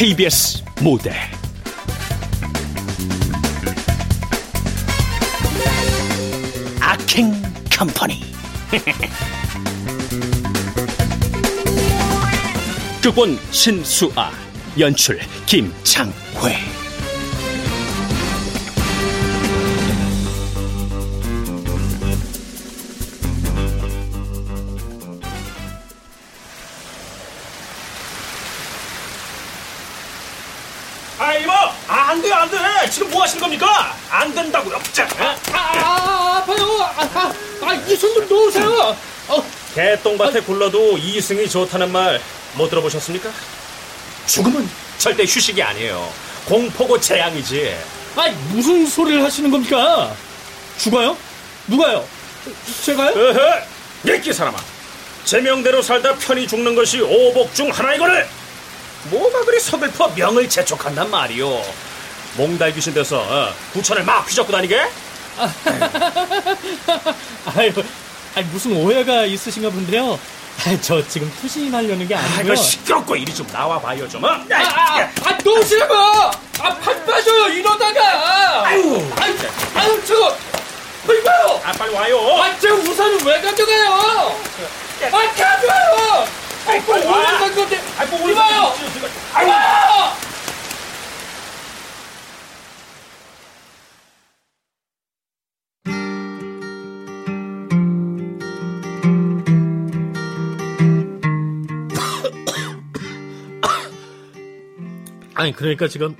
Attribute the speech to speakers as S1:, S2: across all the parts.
S1: KBS 무대. 아킹 컴퍼니. 극본 신수아 연출 김창회 개똥밭에 굴러도 이승이 좋다는 말 못 들어보셨습니까? 죽음은 절대 휴식이 아니에요. 공포고 재앙이지.
S2: 아, 무슨 소리를 하시는 겁니까? 죽어요? 누가요? 제가요?
S1: 으흐, 내끼 사람아. 제명대로 살다 편히 죽는 것이 오복 중 하나이거늘. 뭐가 그리 서글퍼 명을 재촉한단 말이오. 몽달 귀신 돼서 어, 구천을 막 휘젓고 다니게?
S2: 아유, 아니, 무슨 오해가 있으신가 본데요. 아, 저 지금 투신하려는 게 아니고요.
S1: 아, 시끄럽고 이리 좀 나와봐요 좀. 어? 아,
S2: 아, 아, 아 놓으시라고! 아, 팔 빠져요 이러다가. 아유, 아유, 아유, 저거. 이봐요.
S1: 아, 빨리 와요.
S2: 아, 제 우산은 왜 가져가요? 아, 가져요. 아, 빨리 와. 아, 건데. 아, 뭐 이봐요. 아! 아니 그러니까 지금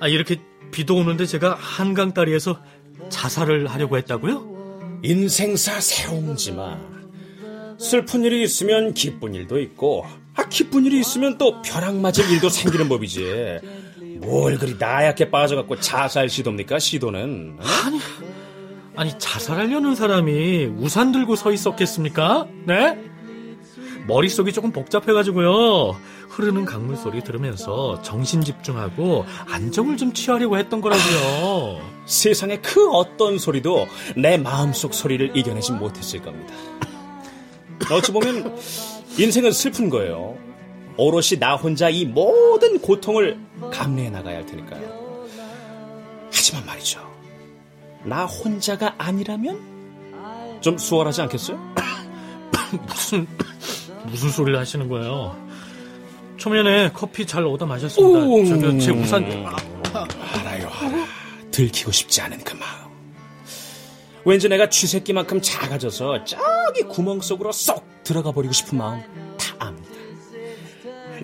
S2: 아 이렇게 비도 오는데 제가 한강 다리에서 자살을 하려고 했다고요?
S1: 인생사 세옹지 마 슬픈 일이 있으면 기쁜 일도 있고 아 기쁜 일이 있으면 또 벼락 맞을 일도 생기는 법이지 뭘 그리 나약해 빠져갖고 자살 시도입니까 시도는
S2: 아니 아니 자살하려는 사람이 우산 들고 서 있었겠습니까? 네? 머릿속이 조금 복잡해가지고요. 흐르는 강물 소리 들으면서 정신 집중하고 안정을 좀 취하려고 했던 거라고요.
S1: 아, 세상의 그 어떤 소리도 내 마음속 소리를 이겨내지 못했을 겁니다. 어찌 보면 인생은 슬픈 거예요. 오롯이 나 혼자 이 모든 고통을 감내해 나가야 할 테니까요. 하지만 말이죠. 나 혼자가 아니라면 좀 수월하지 않겠어요?
S2: 무슨 무슨 소리를 하시는 거예요? 초면에 커피 잘 얻어 마셨습니다. 저기 제 우산 아,
S1: 아. 알아요, 알아. 들키고 싶지 않은 그 마음. 왠지 내가 쥐새끼만큼 작아져서 저기 구멍 속으로 쏙 들어가 버리고 싶은 마음 다 압니다.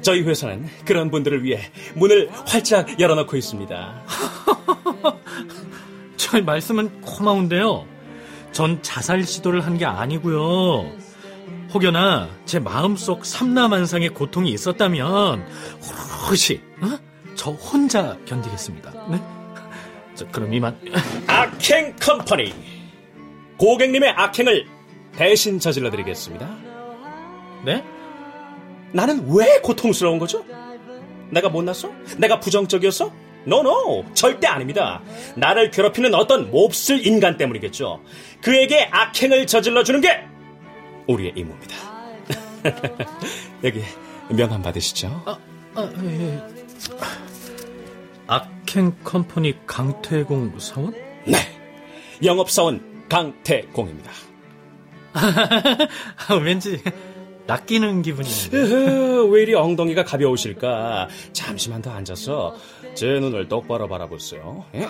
S1: 저희 회사는 그런 분들을 위해 문을 활짝 열어놓고 있습니다.
S2: 저희 말씀은 고마운데요. 전 자살 시도를 한 게 아니고요. 혹여나 제 마음속 삼라만상의 고통이 있었다면 오롯이 어? 저 혼자 견디겠습니다. 네? 자, 그럼 이만.
S1: 악행 컴퍼니 고객님의 악행을 대신 저질러 드리겠습니다.
S2: 네?
S1: 나는 왜 고통스러운 거죠? 내가 못났어? 내가 부정적이었어? 노노 no, no, 절대 아닙니다. 나를 괴롭히는 어떤 몹쓸 인간 때문이겠죠. 그에게 악행을 저질러 주는 게 우리의 임무입니다. 여기 명함 받으시죠? 아, 아, 예, 예.
S2: 악행 컴퍼니 강태공 사원?
S1: 네, 영업사원 강태공입니다.
S2: 아, 왠지 낚이는 기분이네요.
S1: 왜 이리 엉덩이가 가벼우실까? 잠시만 더 앉아서 제 눈을 똑바로 바라보세요. 예?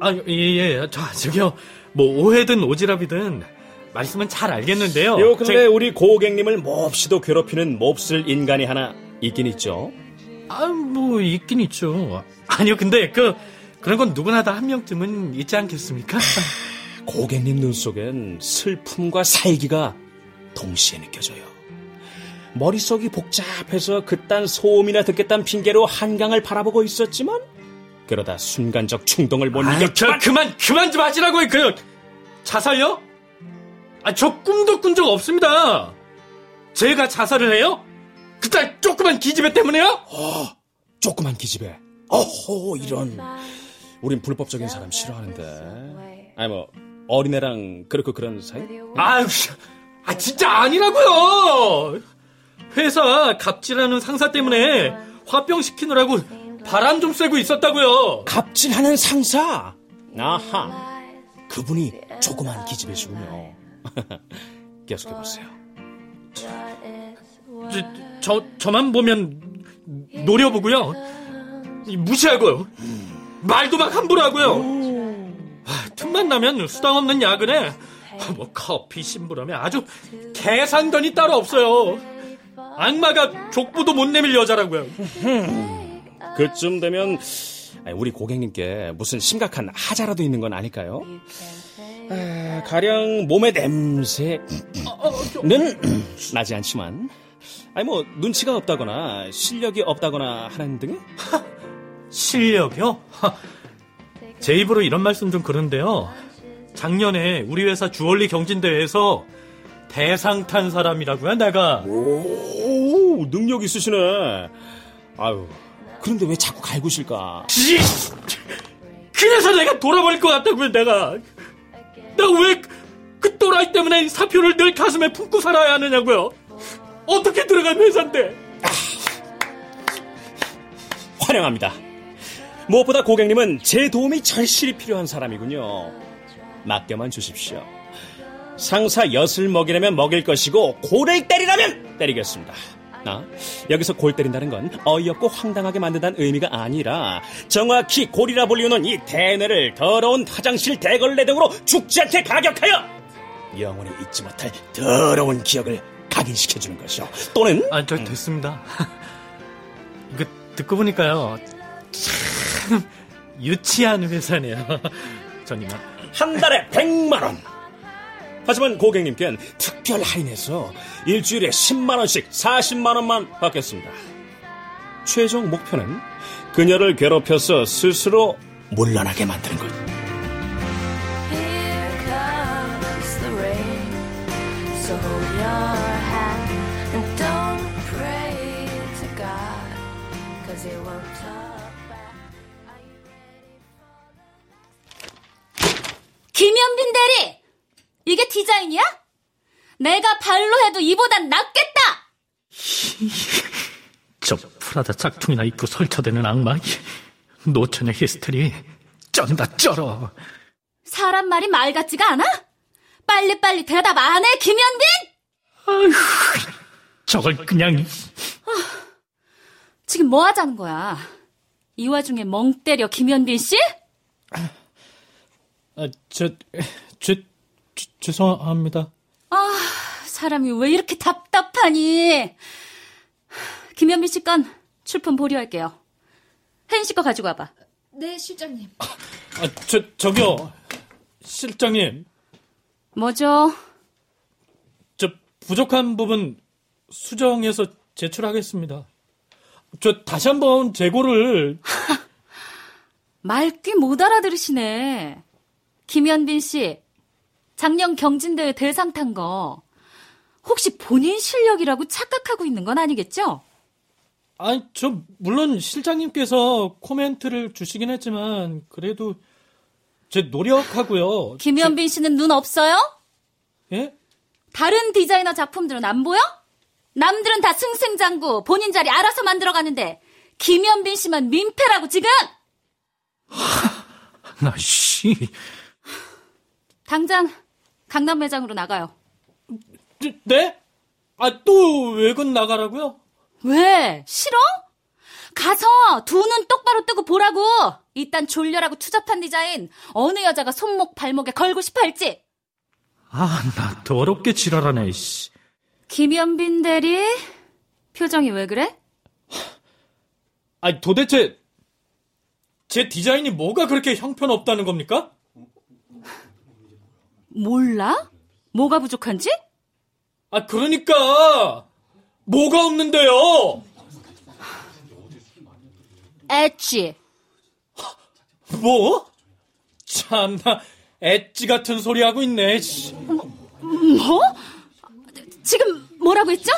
S2: 아, 예, 예. 저, 저기요. 뭐 오해든 오지랖이든 말씀은 잘 알겠는데요.
S1: 요 근데 제... 우리 고객님을 몹시도 괴롭히는 몹쓸 인간이 하나 있긴 있죠.
S2: 아, 뭐 있긴 있죠. 아니요, 근데 그 그런 건 누구나 다 한 명쯤은 있지 않겠습니까?
S1: 고객님 눈 속엔 슬픔과 살기가 동시에 느껴져요. 머릿속이 복잡해서 그딴 소음이나 듣겠다는 핑계로 한강을 바라보고 있었지만 그러다 순간적 충동을 못 이겨.
S2: 저 그만 그만 좀 하시라고요. 그 자살요? 아, 저 꿈도 꾼 적 없습니다. 제가 자살을 해요? 그딸 조그만 기집애 때문에요?
S1: 어, 조그만 기집애. 어허, 이런. 우린 불법적인 사람 싫어하는데. 아니, 뭐, 어린애랑 그렇고 그런 사이?
S2: 아유, 아, 진짜 아니라고요! 회사 갑질하는 상사 때문에 화병 시키느라고 바람 좀 쐬고 있었다고요.
S1: 갑질하는 상사? 아하. 그분이 조그만 기집애 시군요. 계속해 보세요.
S2: 저, 저, 저만 보면 노려보고요. 무시하고요. 말도 막 함부로 하고요. 아, 틈만 나면 수당 없는 야근에 뭐 커피 심부름에 아주 계산건이 따로 없어요. 악마가 족부도 못 내밀 여자라고요.
S1: 그쯤 되면 우리 고객님께 무슨 심각한 하자라도 있는 건 아닐까요? 아, 가령 몸의 냄새는 나지 않지만 아니 뭐 눈치가 없다거나 실력이 없다거나 하는 등의
S2: 실력이요? 제 입으로 이런 말씀 좀 그런데요. 작년에 우리 회사 주얼리 경진대회에서 대상 탄 사람이라고요, 내가.
S1: 오, 능력 있으시네. 아유, 그런데 왜 자꾸 갈구실까?
S2: 그래서 내가 돌아버릴 것 같다고요, 내가. 나왜그 또라이 때문에 사표를 늘 가슴에 품고 살아야 하느냐고요. 어떻게 들어간 회사인데? 아,
S1: 환영합니다. 무엇보다 고객님은 제 도움이 절실히 필요한 사람이군요. 맡겨만 주십시오. 상사 엿을 먹이려면 먹일 것이고 골을 때리라면 때리겠습니다. 아, 여기서 골 때린다는 건 어이없고 황당하게 만든다는 의미가 아니라 정확히 골이라 불리우는 이 대뇌를 더러운 화장실 대걸레 등으로 죽지 않게 가격하여 영원히 잊지 못할 더러운 기억을 각인시켜주는 것이요. 또는
S2: 아, 저 됐습니다. 이거 듣고 보니까요. 참 유치한 회사네요. 전이만
S1: 한 달에 100만 원. 하지만 고객님께는 특별 할인해서 일주일에 10만 원씩 40만 원만 받겠습니다. 최종 목표는 그녀를 괴롭혀서 스스로 물러나게 만드는 것.
S3: 김현빈 대리! 이게 디자인이야? 내가 발로 해도 이보단 낫겠다!
S2: 저 프라다 짝퉁이나 입고 설쳐대는 악마. 노천의 히스테리. 쩐다 쩔어.
S3: 사람 말이 말 같지가 않아? 빨리빨리 대답 안 해, 김현빈?
S2: 아휴, 저걸 그냥.
S3: 지금 뭐 하자는 거야? 이 와중에 멍 때려, 김현빈 씨?
S2: 아, 저, 저, 저, 죄송합니다.
S3: 아, 사람이 왜 이렇게 답답하니? 김현빈 씨건 출품 보류할게요. 혜인 씨 거 가지고 와봐.
S4: 네, 실장님.
S2: 아, 저, 저기요. 실장님.
S3: 뭐죠?
S2: 저, 부족한 부분 수정해서 제출하겠습니다. 저, 다시 한번 재고를.
S3: 말귀 못 알아들으시네. 김현빈 씨, 작년 경진대회 대상 탄 거, 혹시 본인 실력이라고 착각하고 있는 건 아니겠죠?
S2: 아니, 저, 물론 실장님께서 코멘트를 주시긴 했지만, 그래도 제 노력하고요.
S3: 김현빈 씨는 눈 없어요?
S2: 예?
S3: 다른 디자이너 작품들은 안 보여? 남들은 다 승승장구, 본인 자리 알아서 만들어가는데, 김현빈 씨만 민폐라고 지금!
S2: 나, 씨.
S3: 당장 강남 매장으로 나가요.
S2: 네? 아, 또 외근 나가라고요?
S3: 왜? 싫어? 가서 두 눈 똑바로 뜨고 보라고. 일단 졸려라고 투잡한 디자인 어느 여자가 손목 발목에 걸고 싶어 할지.
S2: 아, 나 더럽게 지랄하네, 씨.
S3: 김현빈 대리 표정이 왜 그래?
S2: 아, 도대체 제 디자인이 뭐가 그렇게 형편없다는 겁니까?
S3: 몰라? 뭐가 부족한지?
S2: 아, 그러니까 뭐가 없는데요?
S3: 엣지.
S2: 뭐? 참나 엣지 같은 소리 하고 있네. 씨.
S3: 뭐? 지금 뭐라고 했죠?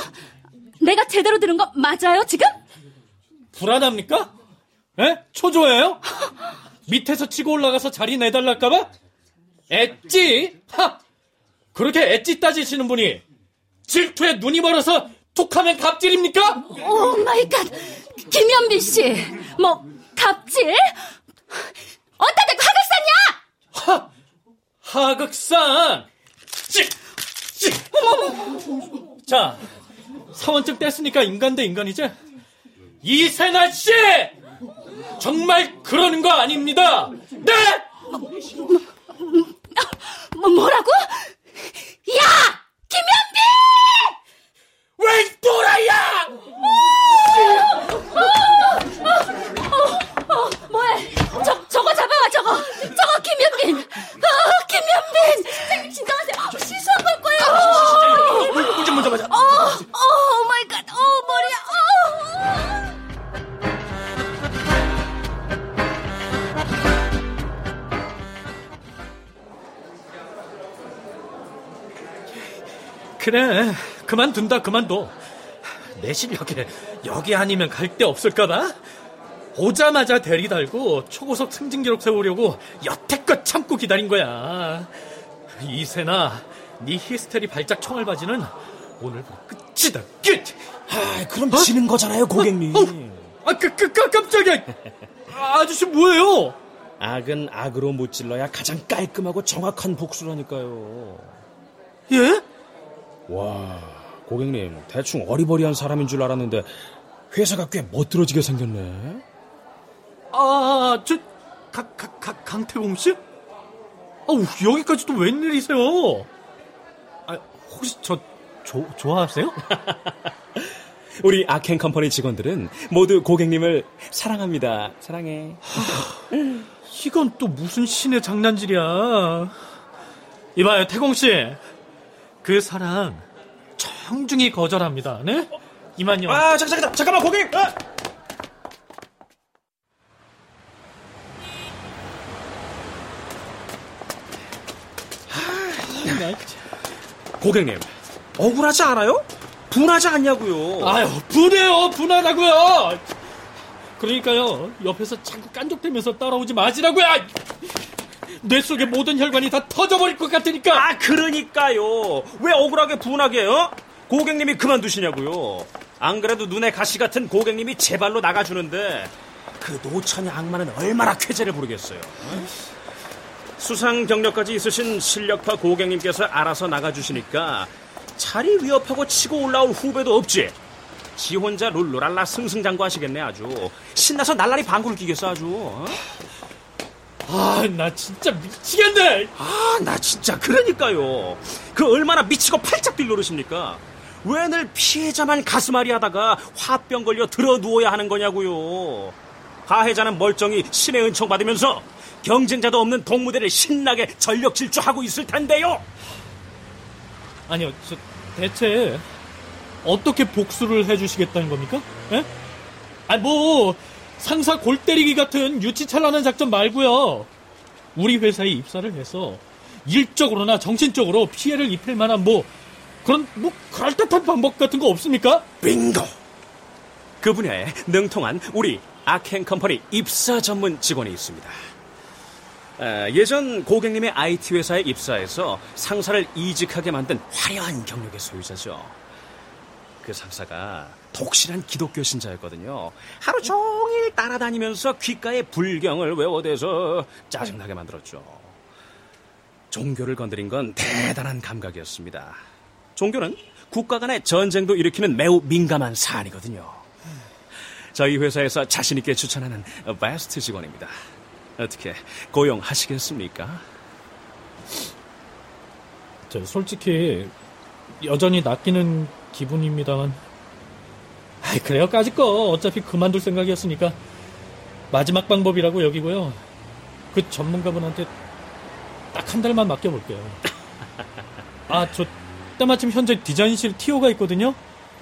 S3: 내가 제대로 들은 거 맞아요, 지금?
S2: 불안합니까? 에? 초조해요? 밑에서 치고 올라가서 자리 내달랄까봐? 엣지? 하! 그렇게 엣지 따지시는 분이 질투에 눈이 멀어서 툭하면 갑질입니까?
S3: oh my god. 김현빈 씨. 뭐 갑질? 어따 대고 하극상이야?
S2: 하, 하극상! 찍! 찍! 자, 사원증 뗐으니까 인간 대 인간이지? 이세나 씨! 정말 그러는 거 아닙니다! 네!
S3: 뭐, 뭐라고? 야! 김현빈!
S2: 왜 또라이야!
S3: 어, 뭐해? 저, 저거 잡아와, 저거. 저거 김현빈. 아, 김현빈.
S2: 그래, 그만둔다, 그만둬. 내 실력에 여기 아니면 갈 데 없을까봐? 오자마자 대리 달고 초고속 승진 기록 세우려고 여태껏 참고 기다린 거야. 이세나, 네 히스테리 발작 청알 바지는 오늘 끝이다, 끝!
S1: 아, 그럼 지는 거잖아요, 고객님.
S2: 어? 아, 그, 그, 그, 깜짝이야! 아, 아저씨 뭐예요?
S1: 악은 악으로 무찔러야 가장 깔끔하고 정확한 복수라니까요.
S2: 예?
S1: 와, 고객님, 대충 어리버리한 사람인 줄 알았는데 회사가 꽤 멋들어지게 생겼네.
S2: 아, 저, 가, 가, 가, 강태공 씨? 아우, 여기까지 또 웬일이세요? 아, 혹시 저, 조, 좋아하세요?
S1: 우리 아켄 컴퍼니 직원들은 모두 고객님을 사랑합니다. 사랑해.
S2: 이건 또 무슨 신의 장난질이야. 이봐요, 태공 씨. 그 사랑 정중히 거절합니다. 네? 이만요.
S1: 아, 잠깐, 잠깐, 잠깐만, 고객님. 아! 고객님, 억울하지 않아요? 분하지 않냐고요.
S2: 아유, 분해요, 분하다고요. 그러니까요, 옆에서 자꾸 깐족대면서 따라오지 마시라고요. 뇌 속의 모든 혈관이 다 터져버릴 것 같으니까.
S1: 아, 그러니까요. 왜 억울하게 분하게, 어? 고객님이 그만두시냐고요. 안 그래도 눈에 가시 같은 고객님이 제 발로 나가주는데 그 노천의 악마는 얼마나 쾌재를 부르겠어요. 어? 수상 경력까지 있으신 실력파 고객님께서 알아서 나가주시니까 자리 위협하고 치고 올라올 후배도 없지. 지 혼자 룰루랄라 승승장구 하시겠네 아주. 신나서 날라리 방구를 끼겠어 아주. 어?
S2: 아, 나 진짜 미치겠네.
S1: 아, 나 진짜 그러니까요. 그 얼마나 미치고 팔짝 뛸 노릇입니까? 왜 늘 피해자만 가슴앓이 하다가 화병 걸려 들어 누워야 하는 거냐고요. 가해자는 멀쩡히 신의 은총 받으면서 경쟁자도 없는 동무대를 신나게 전력 질주하고 있을 텐데요.
S2: 아니요, 저 대체 어떻게 복수를 해주시겠다는 겁니까? 예? 아니 뭐 상사 골 때리기 같은 유치찬란한 작전 말고요. 우리 회사에 입사를 해서 일적으로나 정신적으로 피해를 입힐 만한 뭐 그런 뭐 그럴듯한 방법 같은 거 없습니까?
S1: 빙고! 그 분야에 능통한 우리 아켄 컴퍼니 입사 전문 직원이 있습니다. 아, 예전 고객님의 IT 회사에 입사해서 상사를 이직하게 만든 화려한 경력의 소유자죠. 그 상사가 독실한 기독교 신자였거든요. 하루 종일 따라다니면서 귓가에 불경을 외워대서 짜증나게 만들었죠. 종교를 건드린 건 대단한 감각이었습니다. 종교는 국가 간의 전쟁도 일으키는 매우 민감한 사안이거든요. 저희 회사에서 자신있게 추천하는 베스트 직원입니다. 어떻게 고용하시겠습니까?
S2: 저 솔직히 여전히 낚이는 기분입니다만 아이 그래요? 까짓 거. 어차피 그만둘 생각이었으니까. 마지막 방법이라고 여기고요. 그 전문가분한테 딱 한 달만 맡겨볼게요. 아 저 때마침 현재 디자인실 TO가 있거든요.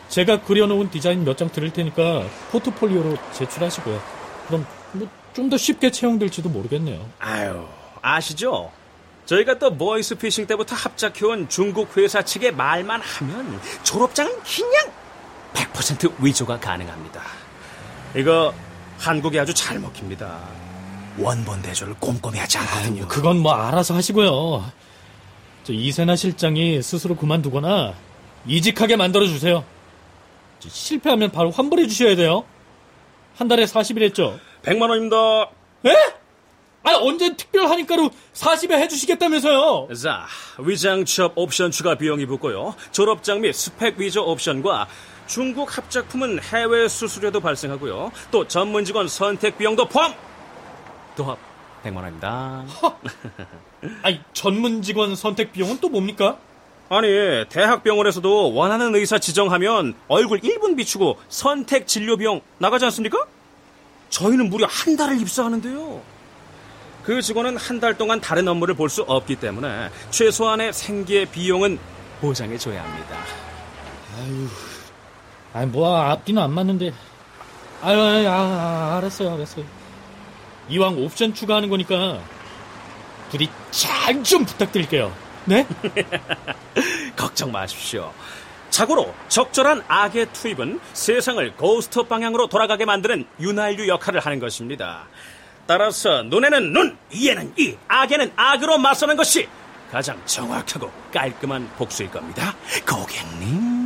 S2: 제가 그려놓은 디자인 몇 장 드릴 테니까 포트폴리오로 제출하시고요. 그럼 뭐 좀 더 쉽게 채용될지도 모르겠네요.
S1: 아유, 아시죠? 저희가 또 보이스 피싱 때부터 합작해온 중국 회사 측의 말만 하면 졸업장은 그냥 100% 위조가 가능합니다. 이거 한국에 아주 잘 먹힙니다. 원본 대조를 꼼꼼히 하지 않거든요.
S2: 그건 뭐 알아서 하시고요. 저 이세나 실장이 스스로 그만두거나 이직하게 만들어 주세요. 실패하면 바로 환불해 주셔야 돼요. 한 달에 40일 했죠?
S1: 100만 원입니다.
S2: 에? 아 언제 특별 할인가로 40에 해주시겠다면서요?
S1: 자, 위장 취업 옵션 추가 비용이 붙고요. 졸업장 및 스펙 위조 옵션과 중국 합작품은 해외 수수료도 발생하고요. 또 전문 직원 선택 비용도 포함. 도합 100만 원입니다.
S2: 아니 전문 직원 선택 비용은 또 뭡니까?
S1: 아니, 대학병원에서도 원하는 의사 지정하면 얼굴 1분 비추고 선택 진료 비용 나가지 않습니까? 저희는 무려 한 달을 입사하는데요. 그 직원은 한 달 동안 다른 업무를 볼 수 없기 때문에 최소한의 생계 비용은 보장해 줘야 합니다.
S2: 아 니 뭐 앞뒤는 안 맞는데. 아유, 아유, 아, 알았어요, 알았어요. 이왕 옵션 추가하는 거니까 부디 잘 좀 부탁드릴게요. 네?
S1: 걱정 마십시오. 자고로 적절한 악의 투입은 세상을 고스트 방향으로 돌아가게 만드는 윤활유 역할을 하는 것입니다. 따라서 눈에는 눈, 이에는 이, 악에는 악으로 맞서는 것이 가장 정확하고 깔끔한 복수일 겁니다. 고객님.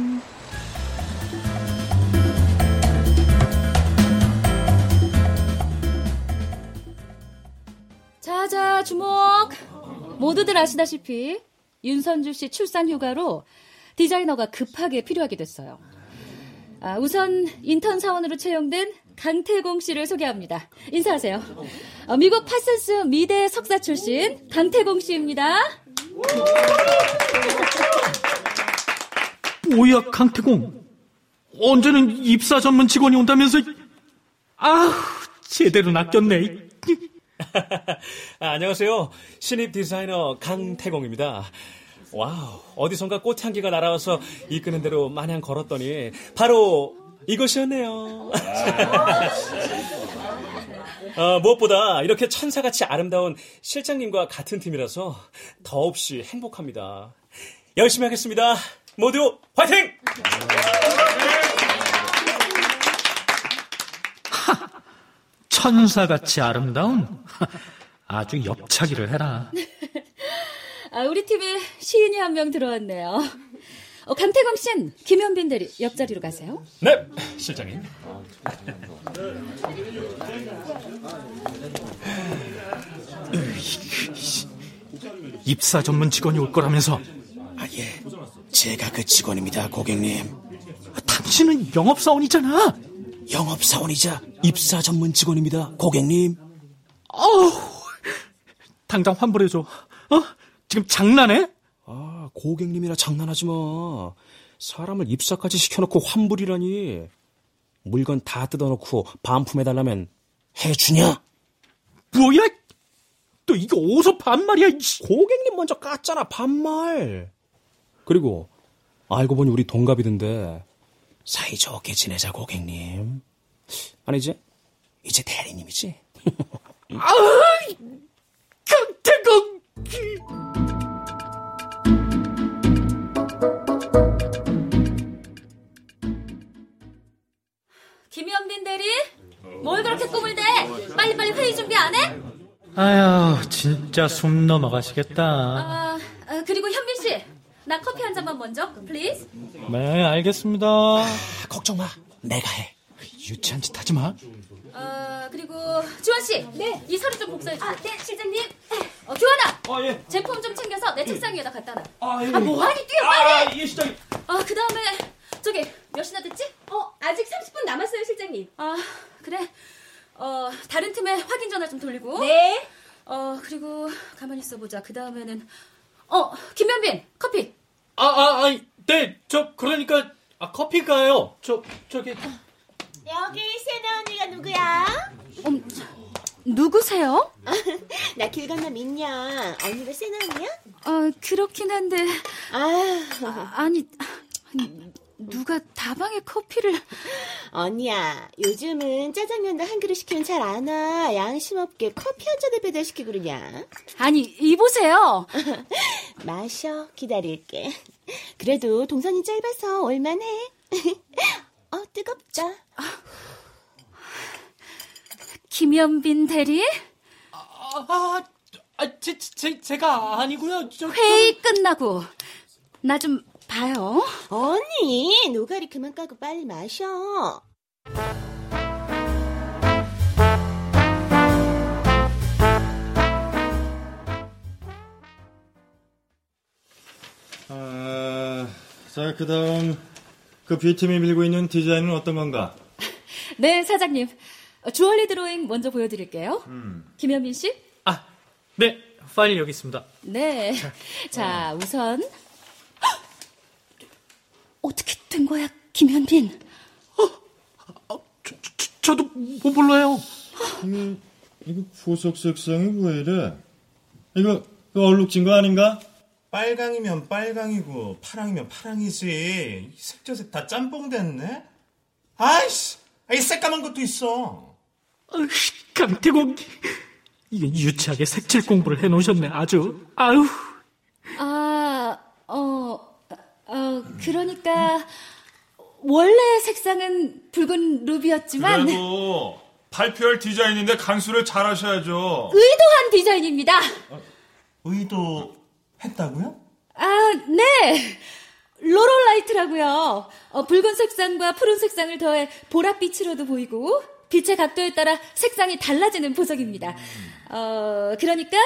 S3: 자자 주목. 모두들 아시다시피 윤선주 씨 출산 휴가로 디자이너가 급하게 필요하게 됐어요. 아, 우선 인턴 사원으로 채용된 강태공 씨를 소개합니다. 인사하세요. 어, 미국 파슨스 미대 석사 출신 강태공 씨입니다.
S2: 뭐야, 강태공. 언제는 입사 전문 직원이 온다면서. 아 제대로 낚였네.
S1: 아, 안녕하세요. 신입 디자이너 강태공입니다. wow, 어디선가 꽃향기가 날아와서 이끄는 대로 마냥 걸었더니 바로 이것이었네요. 아, 무엇보다 이렇게 천사같이 아름다운 실장님과 같은 팀이라서 더없이 행복합니다. 열심히 하겠습니다. 모두 화이팅!
S2: 천사같이 아름다운 아주 엽차기를 해라.
S3: 아, 우리 팀에 시인이 한 명 들어왔네요. 어, 강태공 씨는 김현빈 대리 옆자리로 가세요.
S1: 네, 실장님.
S2: 입사 전문 직원이 올 거라면서
S4: 아, 예. 제가 그 직원입니다, 고객님.
S2: 당신은 영업사원이잖아.
S4: 영업사원이자 입사 전문 직원입니다, 고객님.
S2: 어우, 당장 환불해줘. 어? 지금 장난해?
S4: 아, 고객님이라 장난하지 마. 사람을 입사까지 시켜놓고 환불이라니. 물건 다 뜯어놓고 반품해달라면 해주냐?
S2: 뭐야? 또 이게 어디서 반말이야?
S4: 고객님 먼저 깠잖아, 반말. 그리고 알고 보니 우리 동갑이던데 사이좋게 지내자, 고객님. 아니지? 이제 대리님이지?
S2: 강태공!
S3: 김현빈 대리? 뭘 그렇게 꾸물대? 빨리빨리 회의 준비 안 해?
S2: 아휴, 진짜 숨 넘어가시겠다.
S3: 아, 아, 그리고 현빈 씨. 나 커피 한 잔만 먼저, please.
S2: 네, 알겠습니다.
S4: 걱정 마. 내가 해.
S2: 유치한 짓 하지 마.
S3: 아, 그리고 주원 씨. 네. 이 서류 좀 복사해 주세요. 아, 네, 실장님. 어, 교환아.
S2: 아, 예.
S3: 제품 좀 챙겨서 내 책상 위에다 갖다 놔.
S2: 아, 예.
S3: 아, 뭐 하니 뛰어 빨리.
S2: 아, 예, 시장님.
S3: 아, 그다음에 저기 몇 시나 됐지?
S5: 어, 아직 30분 남았어요, 실장님.
S3: 아, 그래. 어, 다른 팀에 확인 전화 좀 돌리고.
S5: 네.
S3: 어, 그리고 가만히 있어 보자. 그다음에는 어, 김현빈. 커피.
S2: 아, 아, 아, 네, 저, 그러니까, 아, 커피가요. 저, 저기.
S5: 여기 세나 언니가 누구야?
S3: 음, 누구세요?
S5: 나 길 건너 민냐. 언니가 세나 언니야?
S3: 어, 그렇긴 한데
S5: 아,
S3: 아니 누가 다방에 커피를
S5: 언니야. 요즘은 짜장면도 한 그릇 시키면 잘 안 와. 양심 없게 커피 한 잔을 배달시키고 그러냐?
S3: 아니 이보세요.
S5: 마셔. 기다릴게. 그래도 동선이 짧아서 올만해. 어, 뜨겁다.
S3: 김현빈 대리
S2: 아, 아, 제, 제, 제가 아니고요. 저,
S3: 회의 끝나고 나 좀 봐요.
S5: 언니, 노가리 그만 까고 빨리 마셔.
S6: 아, 자, 그 다음, 그 B팀이 밀고 있는 디자인은 어떤 건가?
S3: 네, 사장님. 주얼리 드로잉 먼저 보여드릴게요. 김현민 씨?
S2: 아, 네. 파일 여기 있습니다.
S3: 네. 자, 우선. 헉! 어떻게 된 거야, 김현빈?
S2: 저, 저, 저도 못 몰라요.
S6: 이거, 이거 보석 색상이 왜 이래? 이거, 그 얼룩진 거 아닌가?
S7: 빨강이면 빨강이고 파랑이면 파랑이지. 이 색저색 다 짬뽕 됐네. 아이씨, 이 새까만 것도 있어.
S2: 강태공. 이게 유치하게 색칠 공부를 해놓으셨네, 아주. 아유.
S3: 아, 어, 어, 그러니까, 원래 색상은 붉은 루비였지만,
S8: 그래도 발표할 디자인인데 간수를 잘 하셔야죠.
S3: 의도한 디자인입니다.
S7: 의도 했다고요?
S3: 아, 네. 로롤라이트라고요. 어, 붉은 색상과 푸른 색상을 더해 보랏빛으로도 보이고 빛의 각도에 따라 색상이 달라지는 보석입니다. 어, 그러니까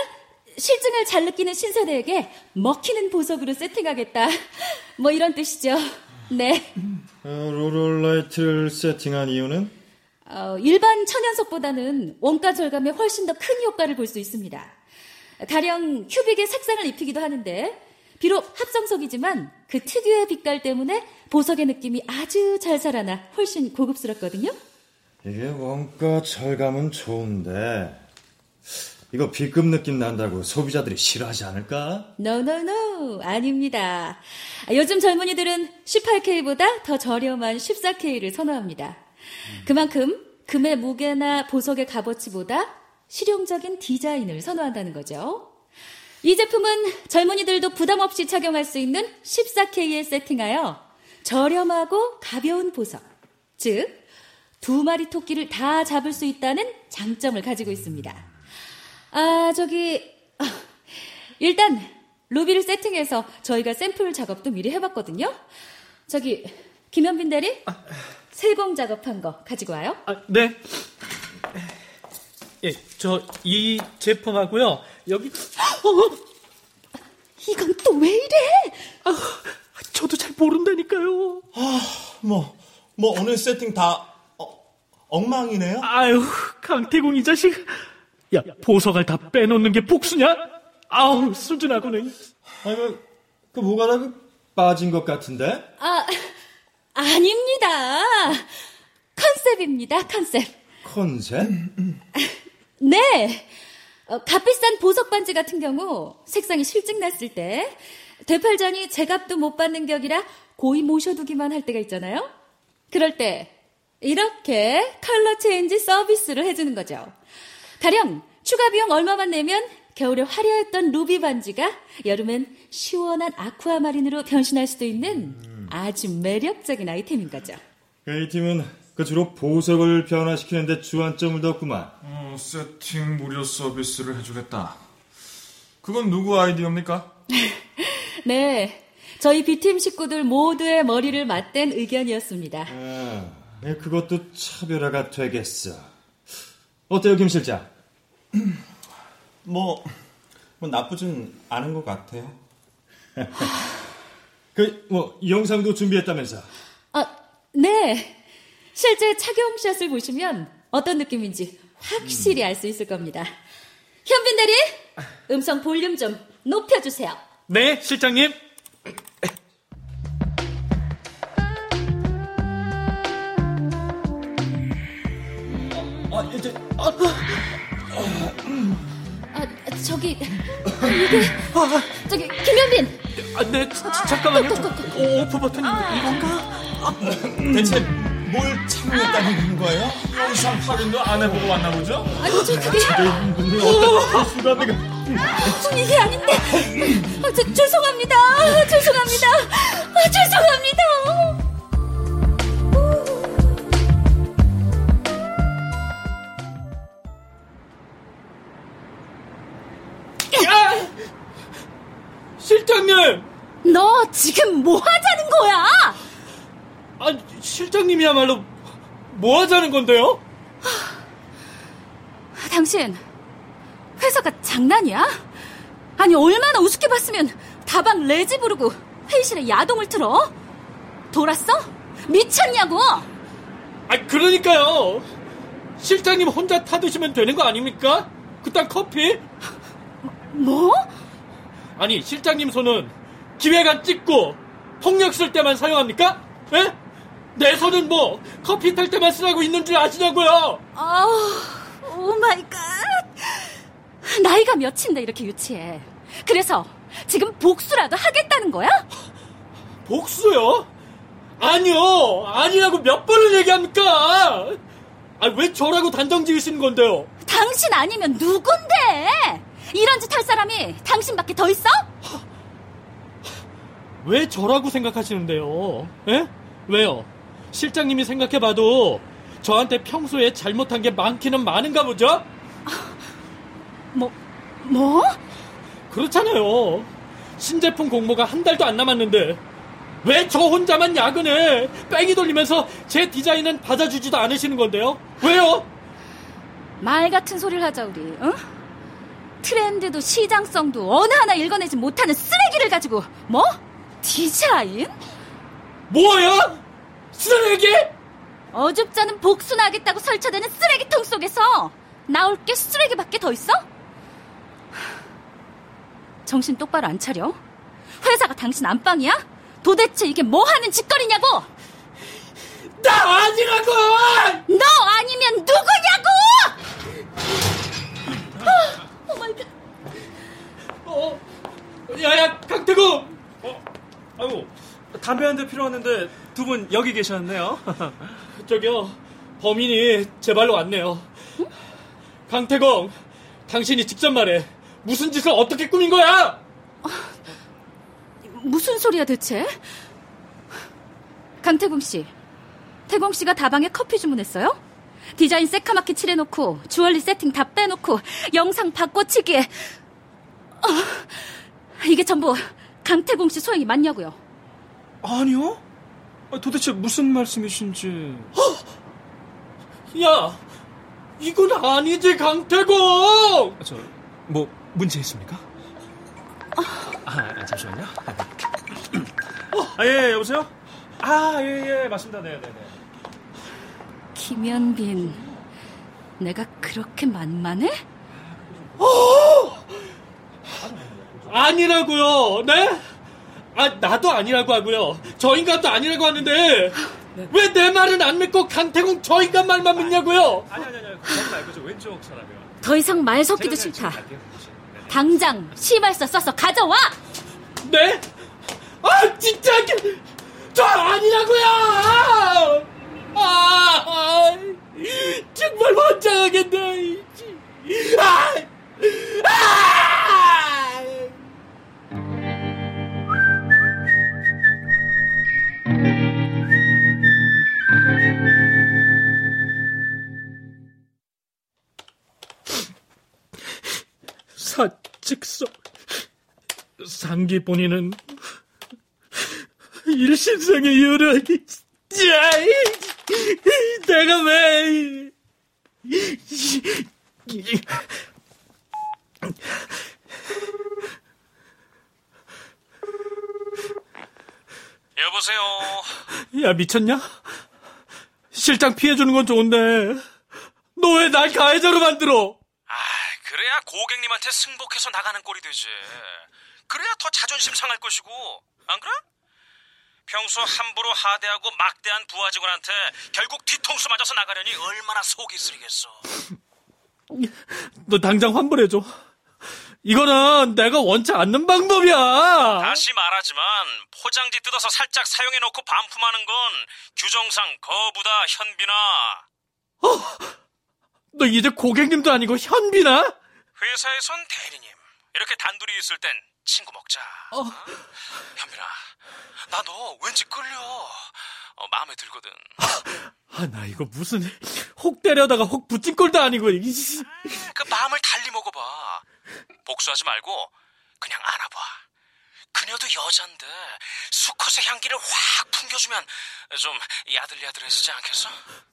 S3: 실증을 잘 느끼는 신세대에게 먹히는 보석으로 세팅하겠다. 뭐 이런 뜻이죠. 네.
S6: 어, 로롤라이트를 세팅한 이유는?
S3: 어, 일반 천연석보다는 원가 절감에 훨씬 더 큰 효과를 볼 수 있습니다. 가령 큐빅에 색상을 입히기도 하는데 비록 합성석이지만 그 특유의 빛깔 때문에 보석의 느낌이 아주 잘 살아나 훨씬 고급스럽거든요.
S6: 이게 원가 절감은 좋은데, 이거 B급 느낌 난다고 소비자들이 싫어하지 않을까?
S3: No, no, no. 아닙니다. 아, 요즘 젊은이들은 18K보다 더 저렴한 14K를 선호합니다. 그만큼 금의 무게나 보석의 값어치보다 실용적인 디자인을 선호한다는 거죠. 이 제품은 젊은이들도 부담 없이 착용할 수 있는 14K에 세팅하여 저렴하고 가벼운 보석, 즉, 두 마리 토끼를 다 잡을 수 있다는 장점을 가지고 있습니다. 아, 저기, 아, 일단, 루비를 세팅해서 저희가 샘플 작업도 미리 해봤거든요. 저기, 김현빈 대리? 세공 작업한 거 가지고 와요.
S2: 아, 네. 예, 저 이 제품하고요. 여기
S3: 이건 또 왜 이래?
S2: 아, 저도 잘 모른다니까요.
S7: 뭐, 뭐 오늘 세팅 다 어, 엉망이네요.
S2: 아유, 강태공 이 자식. 야, 보석을 다 빼놓는 게 복수냐? 아우, 수준하고는.
S6: 아이고, 그 뭐가 다그 빠진 것 같은데?
S3: 아, 아닙니다. 컨셉입니다, 컨셉.
S6: 컨셉?
S3: 네. 어, 값비싼 보석 반지 같은 경우 색상이 실증 났을 때 대팔장이 제값도 못 받는 격이라 고이 모셔두기만 할 때가 있잖아요. 그럴 때 이렇게 color change 서비스를 해주는 거죠. 가령 추가 비용 얼마만 내면 겨울에 화려했던 루비 반지가 여름엔 시원한 아쿠아마린으로 변신할 수도 있는 아주 매력적인 아이템인 거죠.
S6: A팀은 그 주로 보석을 변화시키는데 주안점을 뒀구만.
S8: 어, 세팅 무료 서비스를 해주겠다. 그건 누구 아이디어입니까?
S3: 네. 저희 B팀 식구들 모두의 머리를 맞댄 의견이었습니다.
S6: 아, 예, 그것도 차별화가 되겠어. 어때요, 김 실장?
S7: 뭐, 뭐 나쁘진 않은 것 같아요.
S6: 그, 뭐, 영상도 준비했다면서.
S3: 아, 네. 실제 착용샷을 보시면 어떤 느낌인지 확실히 알수 있을 겁니다. 현빈 대리, 음성 볼륨 좀 높여주세요.
S2: 네, 실장님.
S6: 아, 이제,
S3: 아, 저기, 이게, 저기, 김현빈!
S2: 아, 네, 자, 잠깐만요. 오, 오프 버튼이 이건가?
S7: 대체 뭘 참여했다는 거예요?
S8: 영상 확인도 안 해보고 왔나 보죠?
S3: 아니, 저 그게,
S6: 수가 내가.
S3: 이게 아닌데. 아, 저, 죄송합니다. 아, 죄송합니다. 아, 죄송합니다.
S2: 실장님이야말로 뭐 하자는 건데요?
S3: 당신 회사가 장난이야? 아니 얼마나 우습게 봤으면 다방 레지 부르고 회의실에 야동을 틀어? 돌았어? 미쳤냐고?
S2: 아, 그러니까요. 실장님 혼자 타드시면 되는 거 아닙니까? 그딴 커피?
S3: 뭐?
S2: 아니, 실장님 손은 기획안 찍고 폭력 쓸 때만 사용합니까? 에? 내 손은 뭐 커피 탈 때만 쓰라고 있는 줄 아시냐고요?
S3: 아우, oh my God. 나이가 몇인데 이렇게 유치해. 그래서 지금 복수라도 하겠다는 거야?
S2: 복수요? 아니요, 아니라고 몇 번을 얘기합니까? 아, 왜 저라고 단정 지으시는 건데요?
S3: 당신 아니면 누군데? 이런 짓 할 사람이 당신밖에 더 있어?
S2: 왜 저라고 생각하시는데요? 에? 왜요? 실장님이 생각해봐도 저한테 평소에 잘못한 게 많기는 많은가 보죠?
S3: 뭐, 뭐?
S2: 그렇잖아요. 신제품 공모가 한 달도 안 남았는데 왜 저 혼자만 야근해? 뺑이 돌리면서 제 디자인은 받아주지도 않으시는 건데요? 왜요?
S3: 말 같은 소리를 하자 우리. 응? 트렌드도 시장성도 어느 하나 읽어내지 못하는 쓰레기를 가지고 뭐? 디자인?
S2: 뭐야? 쓰레기?
S3: 어줍잖은 복수나 하겠다고 설쳐대는 쓰레기통 속에서 나올 게 쓰레기밖에 더 있어? 정신 똑바로 안 차려? 회사가 당신 안방이야? 도대체 이게 뭐 하는 짓거리냐고!
S2: 나 아니라고!
S3: 너 아니면 누구냐고! 아, oh my God.
S2: 어, 야야 강태구!
S1: 어, 아이고, 담배 한 대 필요했는데 두 분 여기 계셨네요.
S2: 저기요, 범인이 제 발로 왔네요. 강태공, 당신이 직접 말해. 무슨 짓을 어떻게 꾸민 거야?
S3: 무슨 소리야 대체? 강태공 씨, 태공 씨가 다방에 커피 주문했어요? 디자인 새카맣게 칠해놓고 주얼리 세팅 다 빼놓고 영상 바꿔치기에 어, 이게 전부 강태공 씨 소행이 맞냐고요?
S1: 아니요? 아, 도대체 무슨 말씀이신지.
S2: 야, 이건 아니지 강태공!
S1: 저, 뭐, 문제 있습니까? 아, 아, 잠시만요. 아, 예, 여보세요? 아, 예, 예, 맞습니다. 네, 네, 네.
S3: 김현빈, 내가 그렇게 만만해?
S2: 아니라고요, 네? 아, 나도 아니라고 하고요. 저 인간도 아니라고 하는데 왜내 말은 안 믿고 강태공 저 인간 말만 믿냐고요?
S1: 아니, 아니, 아니, 거기 말고 저 왼쪽 사람이요.
S3: 더 이상 말 섞기도 싫다.
S1: 갈게요. 네.
S3: 당장 시발서 써서 가져와!
S2: 네? 아, 진짜 저 아니라고요! 아, 아, 정말 환장하겠네. 아, 아! 사직서 상기 본인은 일신상의 유력이 야, 내가 왜
S9: 여보세요.
S2: 야 미쳤냐? 실장 피해주는 건 좋은데 너 왜 날 가해자로 만들어?
S9: 아, 그래야 고객님한테 승복해서 나가는 꼴이 되지. 그래야 더 자존심 상할 것이고, 안 그래? 평소 함부로 하대하고 막대한 부하 직원한테 결국 뒤통수 맞아서 나가려니 얼마나 속이 쓰리겠어.
S2: 너 당장 환불해줘. 이거는 내가 원치 않는 방법이야.
S9: 다시 말하지만 포장지 뜯어서 살짝 사용해놓고 반품하는 건 규정상 거부다, 현빈아.
S2: 너 이제 고객님도 아니고 현비나?
S9: 회사에선 대리님. 이렇게 단둘이 있을 땐 친구 먹자. 어? 현빈아, 나 너 왠지 끌려. 어, 마음에 들거든.
S2: 아, 나 이거 무슨 혹 때려다가 혹 붙인 꼴도 아니고. 이씨.
S9: 그 마음을 달리 먹어봐. 복수하지 말고 그냥 안아봐. 그녀도 여잔데 수컷의 향기를 확 풍겨주면 좀 야들야들해지지 않겠어?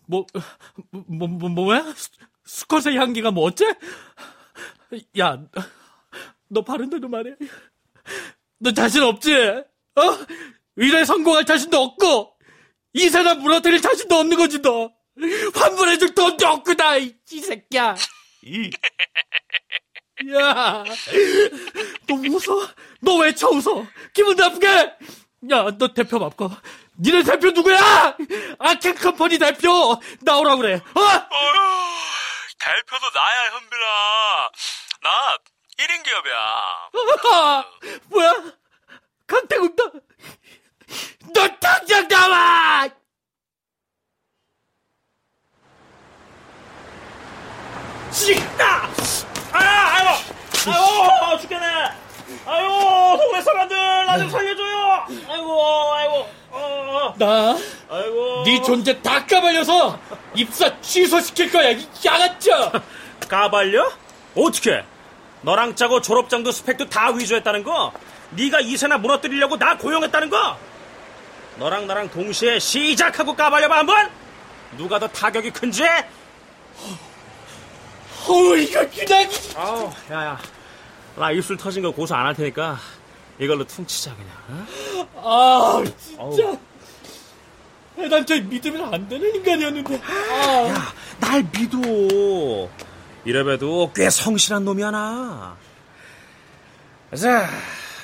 S2: 뭐, 뭐, 뭐, 뭐야? 수컷의 향기가 뭐 어째? 야, 너 바른대로 말해. 너 자신 없지? 어? 일에 성공할 자신도 없고, 이 사람 무너뜨릴 자신도 없는 거지, 너. 환불해줄 돈도 없구나, 이, 이 새끼야. 이. 야, 너 웃어? 너 왜 쳐 웃어? 기분 나쁘게! 야, 너 대표 바꿔. 니네 대표 누구야? 아켄 컴퍼니 대표! 나오라 그래, 어?
S9: 대표도 나야, 현빈아. 나 1인 기업이야.
S2: 아, 뭐야? 강태국도 너 당장 나와!
S1: 식다! 아, 아유, 아유, 죽겠네. 아유, 동네 사람들 나 좀 살려줘요. 아이고, 아이고, 어,
S2: 나,
S1: 아이고.
S2: 네 존재 다 까발려서 입사 취소시킬 거야, 이 양아짜!
S1: 까발려? 어떻게? 너랑 짜고 졸업장도 스펙도 다 위조했다는 거? 네가 이세나 무너뜨리려고 나 고용했다는 거? 너랑 나랑 동시에 시작하고 까발려봐 한번? 누가 더 타격이 큰지?
S2: 어우, 이거 그냥.
S1: 아우, 야야. 나 입술 터진 거 고소 안 할 테니까 이걸로 퉁치자 그냥. 어?
S2: 아, 진짜. 난저 믿으면 안 되는 인간이었는데. 아.
S1: 야, 날 믿어. 이래봬도 꽤 성실한 놈이 하나. 자,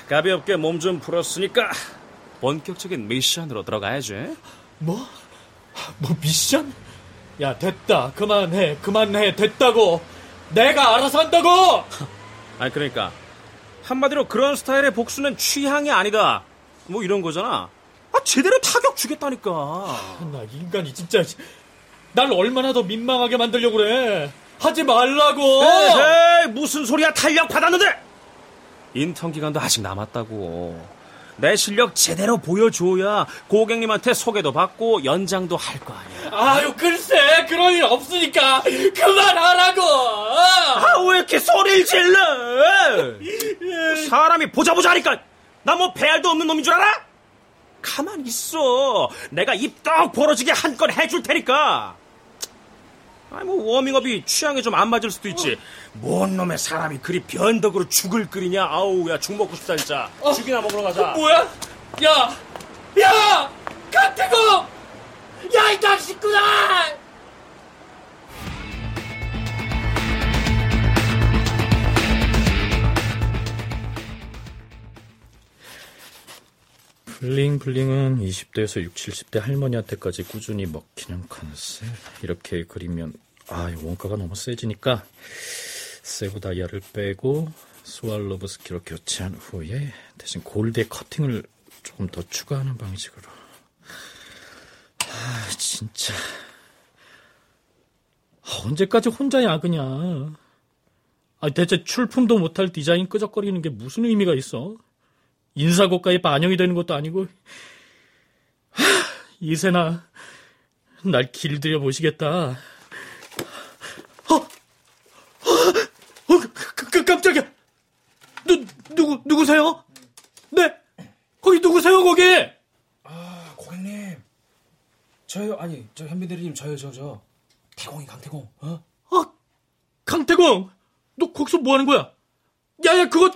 S1: 가볍게 몸 좀 풀었으니까 본격적인 미션으로 들어가야지.
S2: 뭐? 뭐 미션? 야 됐다 그만해 그만해 됐다고 내가 알아서 한다고
S1: 아니 그러니까 한마디로 그런 스타일의 복수는 취향이 아니다. 뭐 이런 거잖아. 아 제대로 타격 주겠다니까.
S2: 나 인간이 진짜 날 얼마나 더 민망하게 만들려고 그래. 하지 말라고.
S1: 에이 무슨 소리야. 탄력 받았는데. 인턴 기간도 아직 남았다고. 내 실력 제대로 보여줘야 고객님한테 소개도 받고 연장도 할 거 아니야.
S2: 아유 글쎄 그런 일 없으니까 그만하라고.
S1: 아 왜 이렇게 소리를 질러? 사람이 보자 보자 하니까 나 뭐 배알도 없는 놈인 줄 알아? 가만 있어 내가 입 떡 벌어지게 한 건 해줄 테니까 아니 뭐 워밍업이 취향에 좀 안 맞을 수도 있지. 뭔 놈의 사람이 그리 변덕으로 죽을 끓이냐? 아우 야죽 먹고 싶다 진짜. 죽이나 먹으러 가자.
S2: 뭐야 야 야! 강태공 야이 당신구나 블링블링은 20대에서 60, 70대 할머니한테까지 꾸준히 먹히는 컨셉. 이렇게 그리면, 아, 원가가 너무 세지니까, 세부 다이아를 빼고, 스왈로브스키로 교체한 후에, 대신 골드의 커팅을 조금 더 추가하는 방식으로. 아, 진짜. 아, 언제까지 혼자 야그냐. 아, 대체 출품도 못할 디자인 끄적거리는 게 무슨 의미가 있어? 인사고가에 반영이 되는 것도 아니고 하, 이세나 날 길들여 보시겠다. 어, 어, 어 그, 그, 깜짝이야. 누 누구 누구세요? 네, 거기 누구세요 거기?
S4: 아 고객님, 저요 아니 저 현빈 대리님 저요 저 저 태공이 강태공. 어?
S2: 아 강태공, 너 거기서 뭐 하는 거야? 야야 그거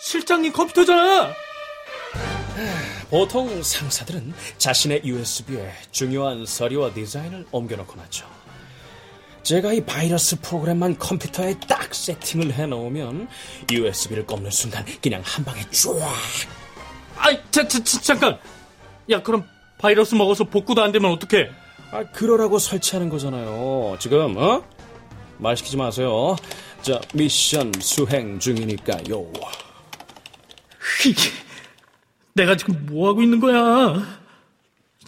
S2: 실장님 컴퓨터잖아.
S1: 보통 상사들은 자신의 USB에 중요한 서류와 디자인을 옮겨놓고 놨죠. 제가 이 바이러스 프로그램만 컴퓨터에 딱 세팅을 해놓으면 USB를 꼽는 순간 그냥 한 방에 쫙.
S2: 아이, 자, 자, 자, 잠깐. 야, 그럼 바이러스 먹어서 복구도 안 되면 어떡해?
S1: 아, 그러라고 설치하는 거잖아요. 지금, 어? 말 시키지 마세요. 자, 미션 수행 중이니까요.
S2: 내가 지금 뭐 하고 있는 거야?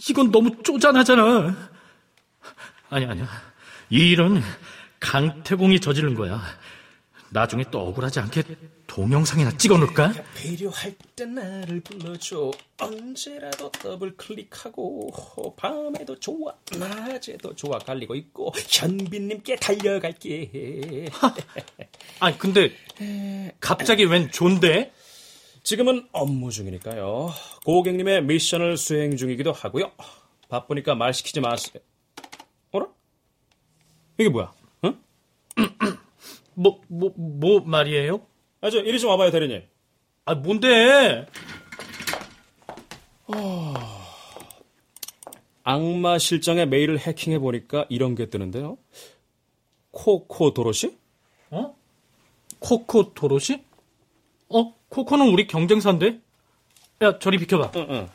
S2: 이건 너무 쪼잔하잖아. 아니, 아니야. 이 일은 강태공이 저지른 거야. 나중에 또 억울하지 않게 동영상이나 찍어 놓을까?
S1: 필요할 때 나를 불러줘. 언제라도 더블 클릭하고 밤에도 좋아, 낮에도 좋아 갈리고 있고 현빈님께 달려갈게.
S2: 아니 근데 갑자기 웬 존대?
S1: 지금은 업무 중이니까요. 고객님의 미션을 수행 중이기도 하고요. 바쁘니까 말 시키지 마세요. 어라? 이게 뭐야? 응?
S2: 뭐, 뭐, 뭐 말이에요?
S1: 아, 저, 이리 좀 와봐요, 대리님.
S2: 아, 뭔데?
S1: 악마 실장의 메일을 해킹해보니까 이런 게 뜨는데요. 코코 도로시?
S2: 어? 코코 도로시? 어? 코코는 우리 경쟁사인데? 야, 저리 비켜봐.
S1: 응, 응.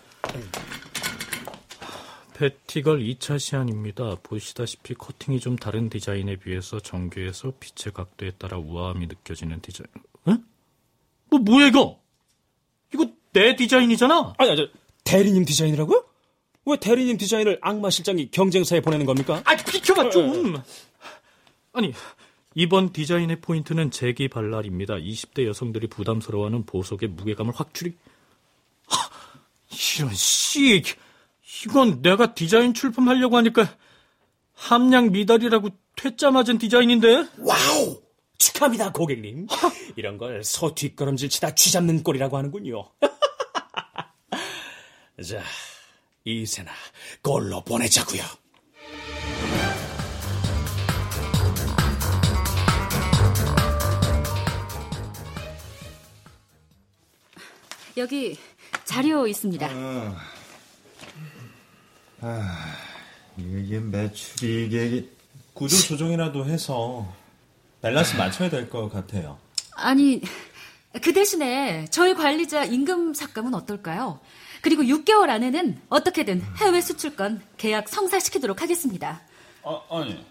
S2: 베티걸 2차 시안입니다. 보시다시피 커팅이 좀 다른 디자인에 비해서 정교해서 빛의 각도에 따라 우아함이 느껴지는 디자인. 응? 뭐, 뭐야, 이거? 이거 내 디자인이잖아?
S1: 아니, 저, 대리님 디자인이라고요? 왜 대리님 디자인을 악마 실장이 경쟁사에 보내는 겁니까?
S2: 아, 비켜봐, 좀! 아니, 이번 디자인의 포인트는 재기 발랄입니다. 20대 여성들이 부담스러워하는 보석의 무게감을 확 줄이. 하, 이런 씨, 이건 내가 디자인 출품하려고 하니까 함량 미달이라고 퇴짜 맞은 디자인인데?
S1: Wow! 축하합니다, 고객님. 이런 걸 소 뒷걸음질 치다 쥐잡는 꼴이라고 하는군요. 자, 이세나 꼴로 보내자고요.
S3: 여기 자료 있습니다.
S6: 이게 매출이 이게
S7: 구조 조정이라도 해서 밸런스 맞춰야 될 것 같아요.
S3: 아니, 그 대신에 저희 관리자 임금 삭감은 어떨까요? 그리고 6개월 안에는 어떻게든 해외 수출권 계약 성사시키도록 하겠습니다.
S8: 아, 아니.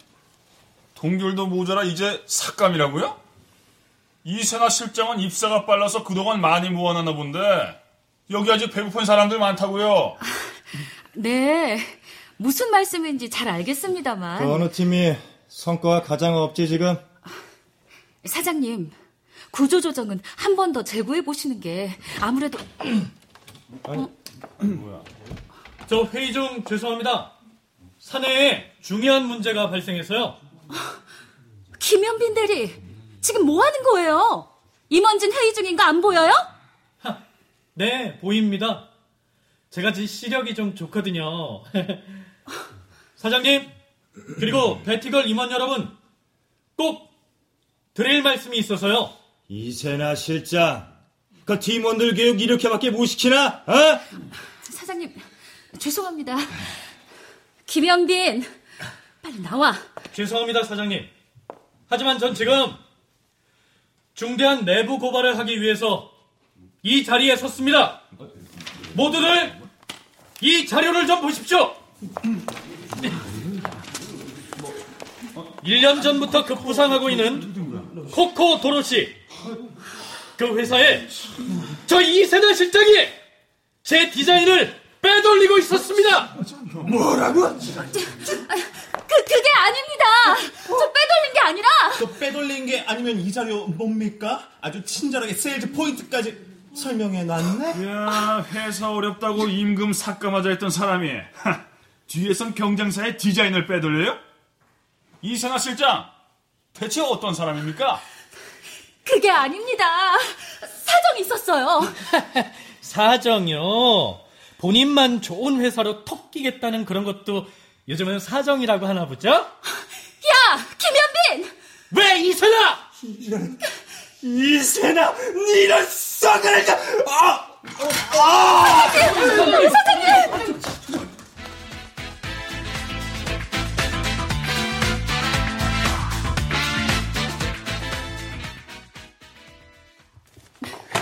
S8: 동결도 모자라 이제 삭감이라고요? 이세나 실장은 입사가 빨라서 그동안 많이 모아놨나 본데 여기 아직 배고픈 사람들 많다고요.
S3: 네, 무슨 말씀인지 잘 알겠습니다만.
S6: 그 어느 팀이 성과가 가장 없지 지금?
S3: 사장님, 구조조정은 한 번 더 재고해 보시는 게 아무래도
S2: 저 회의 중 죄송합니다. 사내에 중요한 문제가 발생해서요.
S3: 김현빈 대리 지금 뭐 하는 거예요? 임원진 회의 중인 거 안 보여요?
S2: 네, 보입니다. 제가 지 시력이 좀 좋거든요. 사장님, 그리고 베티걸 임원 여러분, 꼭 드릴 말씀이 있어서요.
S6: 이세나 실장, 그 팀원들 교육 이렇게밖에 못 시키나? 어?
S3: 사장님, 죄송합니다. 김현빈, 빨리 나와.
S2: 죄송합니다, 사장님. 하지만 전 지금 중대한 내부 고발을 하기 위해서 이 자리에 섰습니다. 모두들 이 자료를 좀 보십시오. 1년 전부터 급부상하고 있는 코코 도로시. 그 회사에 저 이세나 실장이 제 디자인을 빼돌리고 있었습니다.
S3: 그, 그게 아닙니다. 저 빼돌린 게 아니라.
S7: 또 빼돌린 게 아니면 이 자료 뭡니까? 아주 친절하게 세일즈 포인트까지 설명해 놨네?
S8: 야, 회사 어렵다고 임금 삭감하자 했던 사람이 하, 뒤에선 경쟁사의 디자인을 빼돌려요? 이세나 실장, 대체 어떤 사람입니까?
S3: 그게 아닙니다. 사정이 있었어요.
S2: 사정이요. 본인만 좋은 회사로 톡 끼겠다는 그런 것도 요즘은 사정이라고 하나 보죠?
S3: 야, 김현빈!
S2: 왜 이세나?
S6: 이세나, 이런 썩을 아!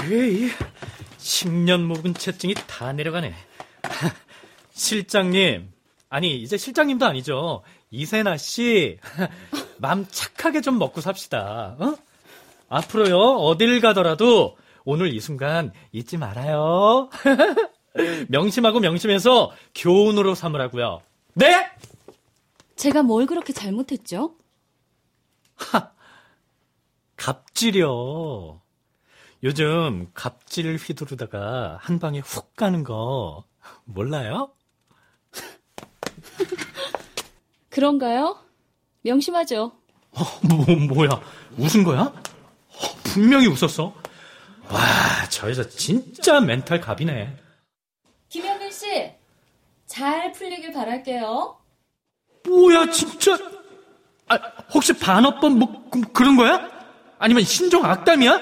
S2: 에이, 10년 묵은 채증이 다 내려가네. 실장님, 아니, 이제 실장님도 아니죠. 이세나 씨, 맘 착하게 좀 먹고 삽시다. 어? 앞으로요, 어딜 가더라도 오늘 이 순간 잊지 말아요. 명심하고 명심해서 교훈으로 삼으라고요. 네?
S3: 제가 뭘 그렇게 잘못했죠?
S2: 갑질이요. 요즘 갑질 휘두르다가 한 방에 훅 가는 거 몰라요?
S3: 그런가요? 명심하죠.
S2: 뭐, 뭐야? 웃은 거야? 어, 분명히 웃었어. 와, 저 여자 진짜 멘탈 갑이네.
S3: 김현민 씨, 잘 풀리길 바랄게요.
S2: 뭐야, 진짜. 아, 혹시 반어법 뭐 그- 그런 거야? 아니면 신종 악담이야?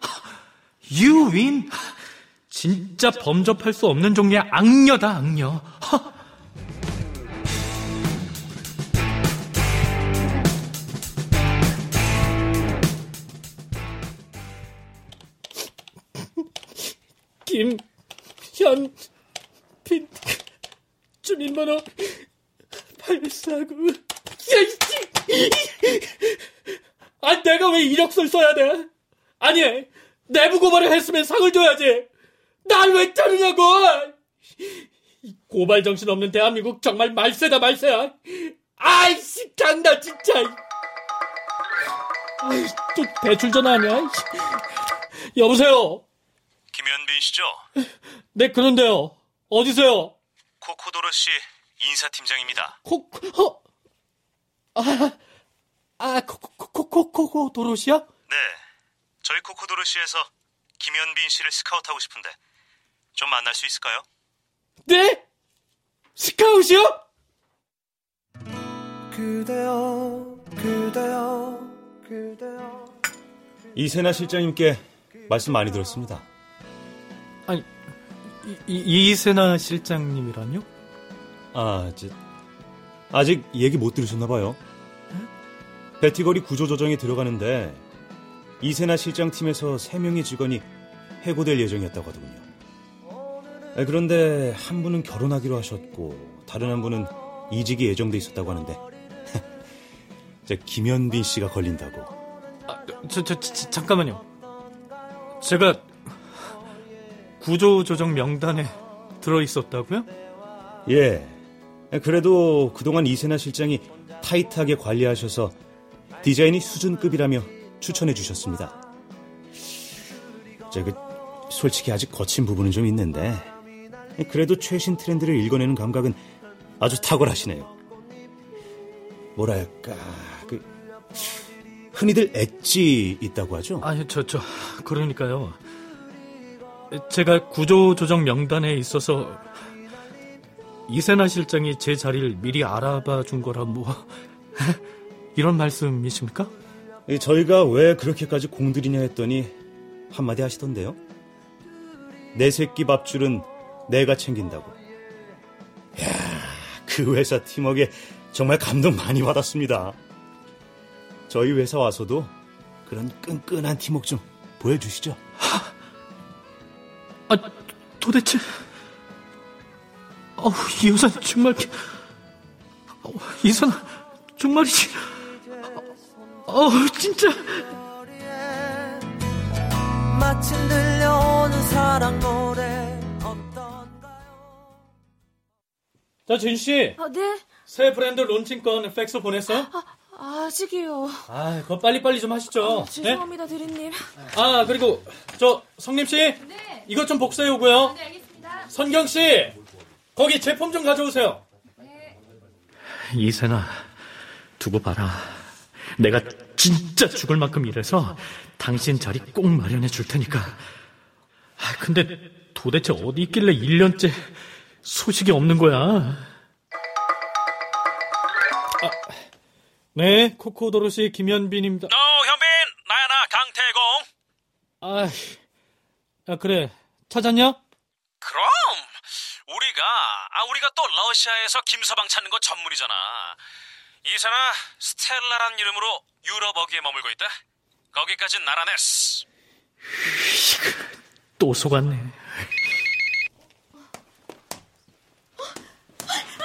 S2: 유윈. 진짜 범접할 수 없는 종류의 악녀다, 악녀.
S1: 김현빈 주민번호 849 야이씨 아 내가 왜 이력서를 써야 돼? 아니 내부 고발을 했으면 상을 줘야지. 날 왜 자르냐고! 이 고발 정신 없는 대한민국 정말 말세다 말세야. 아이씨 간다 진짜. 아이 또 대출 전화 아니야 여보세요
S9: 김현빈 씨죠?
S1: 네, 그런데요. 어디세요?
S9: 코코 도로시 인사팀장입니다.
S1: 코, 어? 아, 아, 코, 코, 코, 코, 코, 코, 도로시야?
S9: 네, 저희 코코 도로시에서 김현빈 씨를 스카우트하고 싶은데 좀 만날 수 있을까요?
S1: 네? 스카웃이요?
S10: 그대여 그대여 그대여
S11: 이세나 실장님께 말씀 많이 들었습니다.
S2: 이, 이세나 실장님이라뇨?
S11: 아, 저, 아직 얘기 못 들으셨나 봐요. 베티거리 구조조정에 들어가는데 이세나 실장 팀에서 세 명의 직원이 해고될 예정이었다고 하더군요. 아, 그런데 한 분은 결혼하기로 하셨고 다른 한 분은 이직이 예정돼 있었다고 하는데 저 김현빈 씨가 걸린다고.
S2: 아, 저, 저, 저, 잠깐만요. 제가 구조조정 명단에 들어있었다고요?
S11: 예. 그래도 그동안 이세나 실장이 타이트하게 관리하셔서 디자인이 수준급이라며 추천해 주셨습니다. 저그 솔직히 아직 거친 부분은 좀 있는데 그래도 최신 트렌드를 읽어내는 감각은 아주 탁월하시네요. 뭐랄까 그 흔히들 엣지 있다고 하죠?
S2: 아니, 저, 저, 그러니까요. 제가 구조조정 명단에 있어서 이세나 실장이 제 자리를 미리 알아봐 준 거라 뭐 이런 말씀이십니까?
S11: 저희가 왜 그렇게까지 공들이냐 했더니 한마디 하시던데요. 내 새끼 밥줄은 내가 챙긴다고. 야, 그 회사 팀워크에 정말 감동 많이 받았습니다. 저희 회사 와서도 그런 끈끈한 팀워크 좀 보여주시죠.
S2: 아, 도대체 어우, 이 여자 정말 어, 이 여자 정말이지 어우, 진짜
S10: 마침 들려오는 사랑 노래
S1: 자, 진씨.
S12: 아, 네?
S1: 새 브랜드 론칭권 팩스 보냈어요?
S12: 아직이요.
S1: 아, 그거 빨리빨리 좀 하시죠.
S12: 아, 죄송합니다, 대리님.
S1: 아, 그리고 저 성림 씨.
S12: 네.
S1: 이것 좀 복사해 오고요.
S12: 네, 알겠습니다.
S1: 선경 씨. 거기 제품 좀 가져오세요.
S2: 이세나 두고 봐라 내가 진짜 죽을 만큼 일해서 당신 자리 꼭 마련해 줄 테니까 아, 근데 도대체 어디 있길래 1년째 소식이 없는 거야
S1: 네, 코코도로시 김현빈입니다.
S9: 어, 현빈, 나야 나 강태공.
S1: 아, 아, 그래. 찾았냐?
S9: 그럼 우리가 아 우리가 또 러시아에서 김서방 찾는 거 전문이잖아. 이사나 스텔라란 이름으로 유럽 어귀에 머물고 있다. 거기까진 날아냈어.
S2: 또 속았네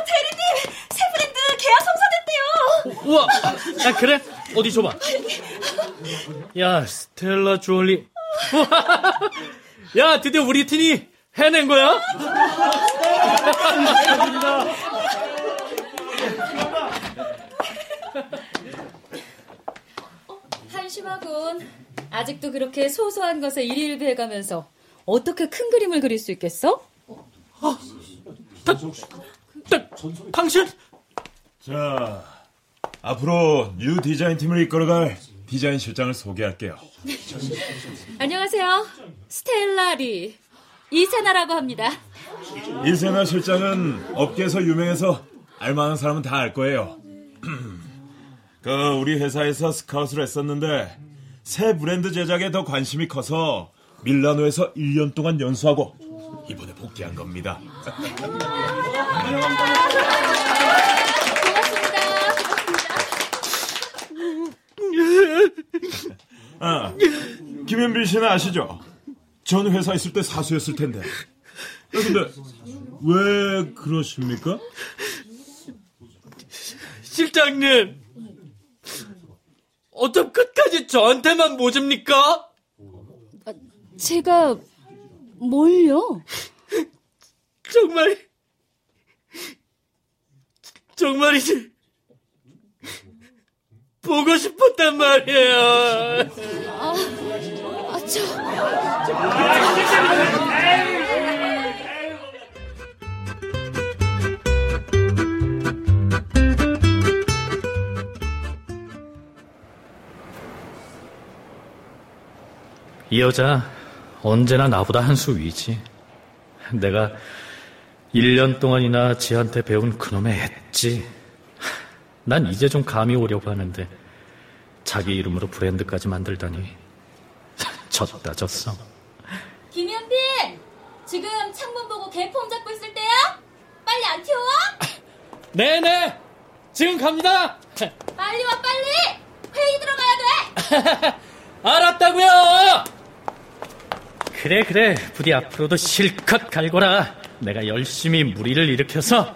S12: 대리님! 새 브랜드 계약 성사 됐대요!
S1: 우와! 아, 그래? 어디 줘봐. 야, 스텔라 주얼리. 야, 드디어 우리 팀이 해낸 거야?
S3: 한심하군. 아직도 그렇게 소소한 것에 일희일비해가면서 어떻게 큰 그림을 그릴 수 있겠어?
S1: 당신?
S6: 자, 앞으로 new 디자인 팀을 이끌어갈 디자인 실장을 소개할게요.
S3: 안녕하세요. 스텔라리 이세나라고 합니다.
S6: 이세나 실장은 업계에서 유명해서 알만한 사람은 다 알 거예요. 그 우리 회사에서 스카웃을 했었는데 새 브랜드 제작에 더 관심이 커서 밀라노에서 1년 동안 연수하고 이번에 복귀한 겁니다. 아, 김현빈 씨는 아시죠? 전 회사 있을 때 사수였을 텐데. 아, 근데 왜 그러십니까?
S2: 실장님, 어쩜 끝까지 저한테만 모집니까?
S3: 제가 뭘요?
S2: 정말, 정말이지. 보고 싶었단 말이에요.
S3: 아, 아 저...
S2: 이 여자 언제나 나보다 한 수 위지. 내가 1년 동안이나 지한테 배운 그놈의 엣지. 난 이제 좀 감이 오려고 하는데 자기 이름으로 브랜드까지 만들다니 졌다 졌어.
S12: 김현빈! 지금 창문 보고 개폼 잡고 있을 때야? 빨리 안 튀어와?
S2: 네네 지금 갑니다.
S12: 빨리 와 빨리! 회의 들어가야 돼!
S2: 알았다고요. 그래 그래 부디 앞으로도 실컷 갈거라. 내가 열심히 무리를 일으켜서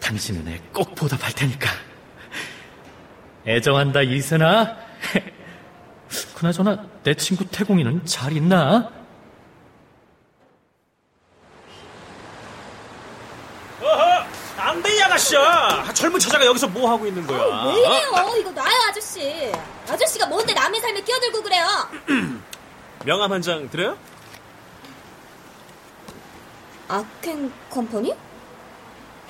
S2: 당신 은혜 꼭 보답할 테니까. 애정한다 이세나. 그나저나 내 친구 태공이는 잘 있나?
S1: 어허, 앙대이 아가씨야. 젊은 처자가 여기서 뭐 하고 있는 거야?
S12: 왜 이래요? 이거 놔요 아저씨. 아저씨가 뭔데 남의 삶에 끼어들고 그래요?
S1: 명함 한 장 드려요?
S12: 악행 컴퍼니?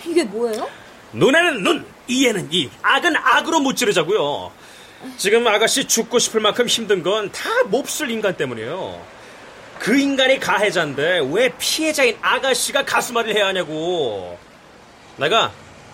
S12: 이게 뭐예요?
S1: 눈에는 눈, 이에는 이, 악은 악으로 무찌르자고요. 지금 아가씨 죽고 싶을 만큼 힘든 건 다 몹쓸 인간 때문이에요. 그 인간이 가해자인데 왜 피해자인 아가씨가 가슴앓이를 해야 하냐고. 내가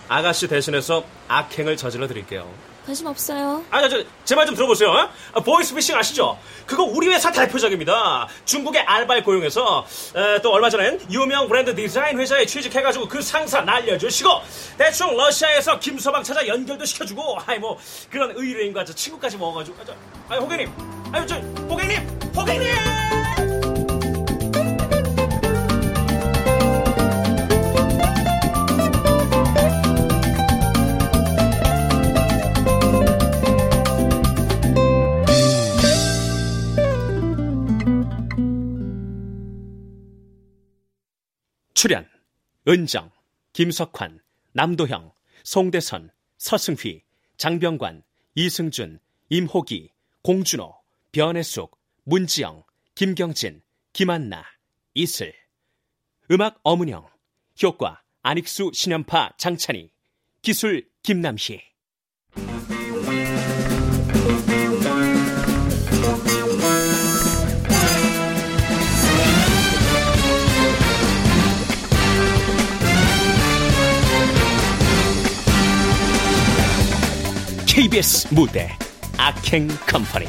S1: 아가씨 대신해서 악행을 저질러 드릴게요.
S12: 관심 없어요.
S1: 아, 저, 제 말 좀 들어보세요. 어? 아, 보이스피싱 아시죠? 그거 우리 회사 대표적입니다. 중국의 알바를 고용해서 에, 또 얼마 전엔 유명 브랜드 디자인 회사에 취직해가지고 그 상사 날려주시고 대충 러시아에서 김서방 찾아 연결도 시켜주고 아이 뭐 그런 의뢰인과 저 친구까지 먹어가지고 아, 저, 아이 호객님, 아유 저 호객님, 호객님. 출연 은정, 김석환, 남도형, 송대선, 서승휘, 장병관, 이승준, 임호기, 공준호, 변혜숙, 문지영, 김경진, 김한나, 이슬. 음악 어문영 효과 안익수, 신연파, 장찬희 기술 김남희 KBS 무대 악행 컴퍼니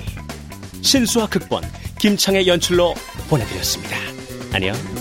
S1: 신수와 극본 김창의 연출로 보내드렸습니다. 안녕.